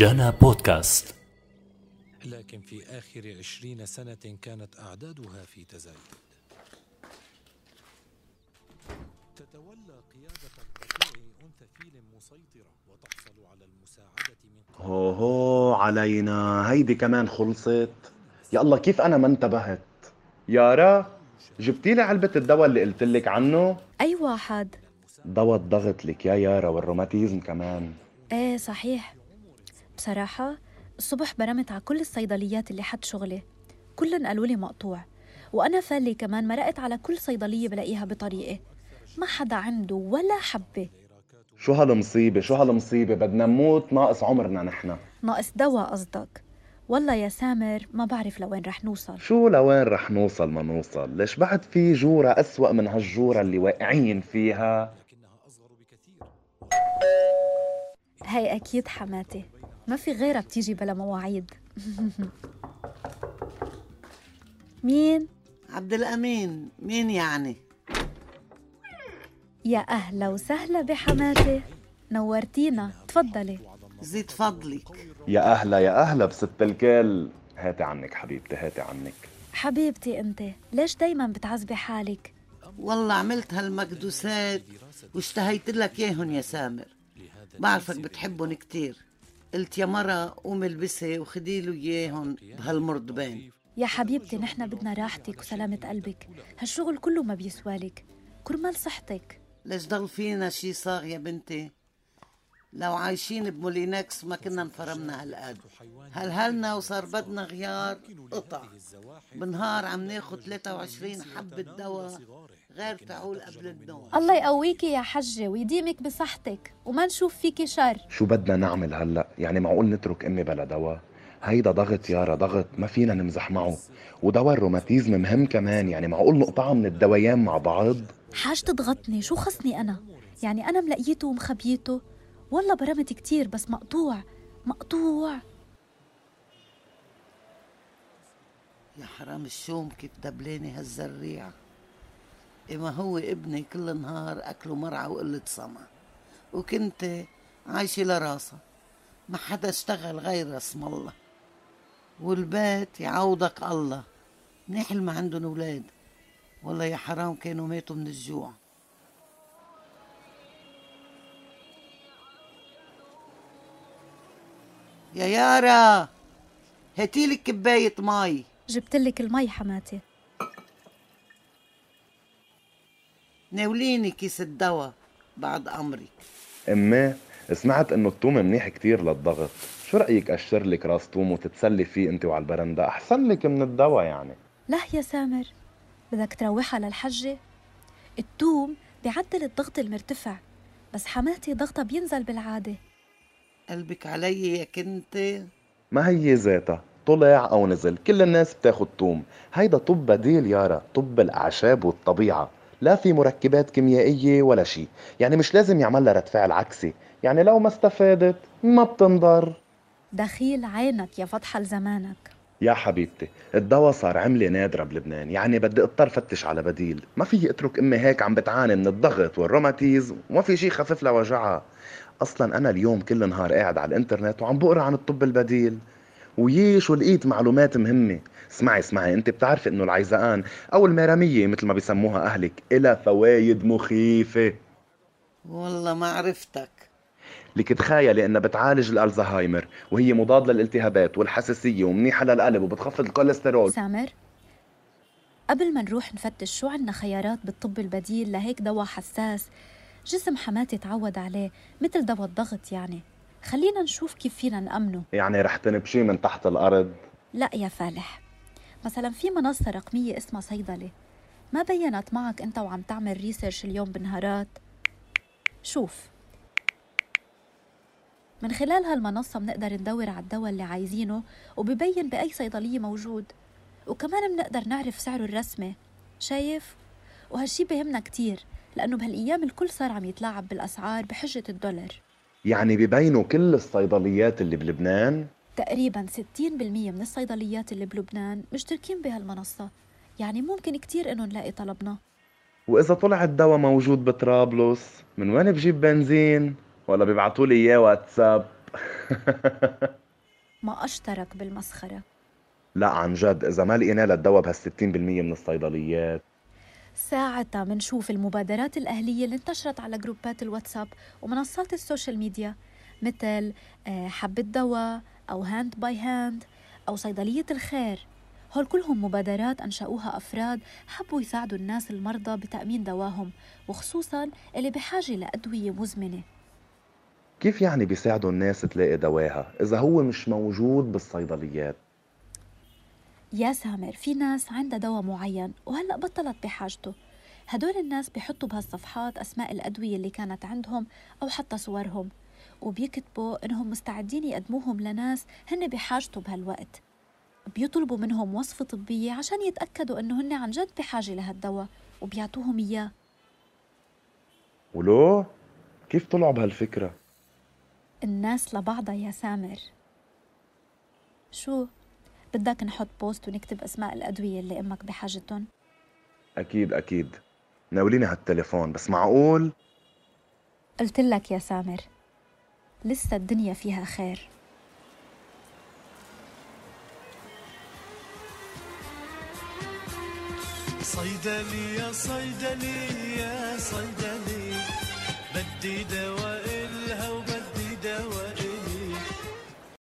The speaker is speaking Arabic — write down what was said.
جانا بودكاست. لكن في آخر عشرين سنة كانت أعدادها في تزايد. تتولى قيادة القطيع أنثى فيل مسيطرة وتحصل على المساعدة من هو هو علينا. هيدي كمان خلصت. يا الله كيف أنا ما انتبهت؟ يارا جبتي لي علبة الدواء اللي قلت لك عنه؟ أي واحد؟ دواء الضغط لك يا يارا والروماتيزم كمان. إيه صحيح. بصراحة الصبح برمت على كل الصيدليات اللي حد شغلي كلن قالوا لي مقطوع. وأنا فالي كمان مرقت على كل صيدلية بلاقيها بطريقي ما حدا عنده ولا حبة. شو هالمصيبة؟ شو هالمصيبة؟ بدنا نموت ناقص عمرنا نحن. ناقص دواء قصدك. والله يا سامر ما بعرف لوين رح نوصل. شو لوين رح نوصل ما نوصل؟ ليش بعد في جورة أسوأ من هالجورة اللي واقعين فيها؟ هي أكيد حماتي. ما في غيرها بتيجي بلا مواعيد. مين؟ عبد الأمين. مين يعني؟ يا أهلا وسهلا بحماتي. نورتينا. تفضلي. زيد فضلك. يا أهلا يا أهلا بست الكل. هاتي عنك حبيبتي هاتي عنك. حبيبتي أنت ليش دايما بتعذبي حالك؟ والله عملت هالمقدوسات واشتهيت لك اياهم يا سامر. بعرفك بتحبهم كتير. قلت يا مرة قومي البسي وخدي له إياهم بهالمرضبين يا حبيبتي نحن بدنا راحتك وسلامة قلبك. هالشغل كله ما بيسوالك كرمال صحتك. ليش ضل فينا شي صاغ يا بنتي؟ لو عايشين بمولينكس ما كنا انفرمنا هالقد. هلهلنا وصار بدنا غيار؟ قطع. بنهار عم ناخد 23 حبة دواء. غير تعول قبل النوم. الله يقويكي يا حجة ويديمك بصحتك وما نشوف فيكي شر. شو بدنا نعمل هلأ؟ يعني معقول نترك أمي بلا دواء؟ هيدا ضغط يارا ضغط ما فينا نمزح معه. ودواء الروماتيزم مهم كمان يعني معقول نقطعها من الدوايان مع بعض؟ حاج تضغطني شو خصني أنا؟ يعني أنا ملاقيته ومخبيته. والله برمت كتير بس مقطوع مقطوع. يا حرام الشوم كيف دبلاني هالزريع إيه ما هو ابني كل نهار أكله مرعى وقلة سمع وكنت عايشة لراسها ما حدا اشتغل غير اسم الله. والبيت يعوضك الله. منيح ما عندهم أولاد. والله يا حرام كانوا ماتوا من الجوع. يا يارا هاتيلك كباية مي جبتلك المي حماتي. ناوليني كيس الدواء بعد أمرك أمي سمعت إنه التوم منيح كتير للضغط. شو رأيك أشر لك راس توم وتتسلي فيه أنت وعلى البرندة أحسن لك من الدواء يعني. لا يا سامر بدك تروحها للحجة؟ التوم بيعدل الضغط المرتفع بس حماتي ضغطها بينزل بالعادة. قلبك علي يا كنت ما هي ذاتها؟ طلع أو نزل كل الناس بتاخد توم. هيدا طب بديل يارا طب الأعشاب والطبيعة. لا في مركبات كيميائية ولا شيء. يعني مش لازم يعمل لها رد فعل عكسي. يعني لو ما استفادت ما بتنضر. دخيل عينك يا فتحة لزمانك. يا حبيبتي الدواء صار عملة نادرة بلبنان. يعني بدي اضطر فتش على بديل. ما في اترك أمي هيك عم بتعاني من الضغط والروماتيزم. وما في شيء خفف لها وجعها أصلا أنا اليوم كل نهار قاعد على الإنترنت وعم بقرأ عن الطب البديل. ويي شو لقيت معلومات مهمة. اسمعي اسمعي انت بتعرفي انه العيزقان أو الميرامية مثل ما بيسموها أهلك إلها فوايد مخيفة. والله ما عرفتك. لك تخيلي إنها بتعالج الألزهايمر وهي مضاد للالتهابات والحساسية ومنيحة للقلب وبتخفض الكوليسترول. سامر قبل ما نروح نفتش شو عنا خيارات بالطب البديل؟ لهيك دواء حساس جسم حماتي تعود عليه مثل دواء الضغط يعني. خلينا نشوف كيف فينا نأمنه. يعني رح تنبشي من تحت الأرض؟ لا يا فالح. مثلا في منصة رقمية اسمها صيدلة. ما بينت معك أنت وعم تعمل ريسيرش اليوم بنهارات؟ شوف. من خلال هالمنصة بنقدر ندور على الدواء اللي عايزينه وببين بأي صيدلية موجود. وكمان بنقدر نعرف سعره الرسمي. شايف؟ وهالشي بهمنا كتير لأنه بهالأيام الكل صار عم يتلاعب بالأسعار بحجة الدولار. يعني ببينوا كل الصيدليات اللي بلبنان؟ تقريبا 60% من الصيدليات اللي بلبنان مشتركين بهالمنصة. يعني ممكن كتير إنه نلاقي طلبنا. وإذا طلع الدواء موجود بطرابلس من وين بجيب بنزين؟ ولا بيبعتوا لي إياه واتساب؟ ما أشترك بالمسخرة. لا عن جد إذا ما لقينا لها الدواء بهال 60% من الصيدليات. ساعتها منشوف المبادرات الأهلية اللي انتشرت على جروبات الواتساب ومنصات ال social media مثل آه، حبة دواء أو Hand by Hand أو صيدلية الخير. هول كلهم مبادرات أنشأوها أفراد حبوا يساعدوا الناس المرضى بتأمين دواهم وخصوصا اللي بحاجة لأدوية مزمنة. كيف يعني بيساعدوا الناس تلاقي دواها؟ إذا هو مش موجود بالصيدليات. يا سامر في ناس عندها دواء معين وهلأ بطلت بحاجته. هدول الناس بيحطوا بهالصفحات أسماء الأدوية اللي كانت عندهم أو حتى صورهم وبيكتبوا إنهم مستعدين يقدموهم لناس هن بحاجته بهالوقت. بيطلبوا منهم وصفة طبية عشان يتأكدوا إنه هن عن جد بحاجة لهالدواء وبيعطوهم إياه. ولو؟ كيف طلعوا بهالفكرة؟ الناس لبعضها يا سامر. شو؟ بدك نحط بوست ونكتب أسماء الأدوية اللي أمك بحاجتهم؟ أكيد أكيد. ناوليني هالتليفون بس معقول؟ قلت لك يا سامر لسه الدنيا فيها خير. صيدلي يا صيدلي يا صيدلي بدي دواء الهوى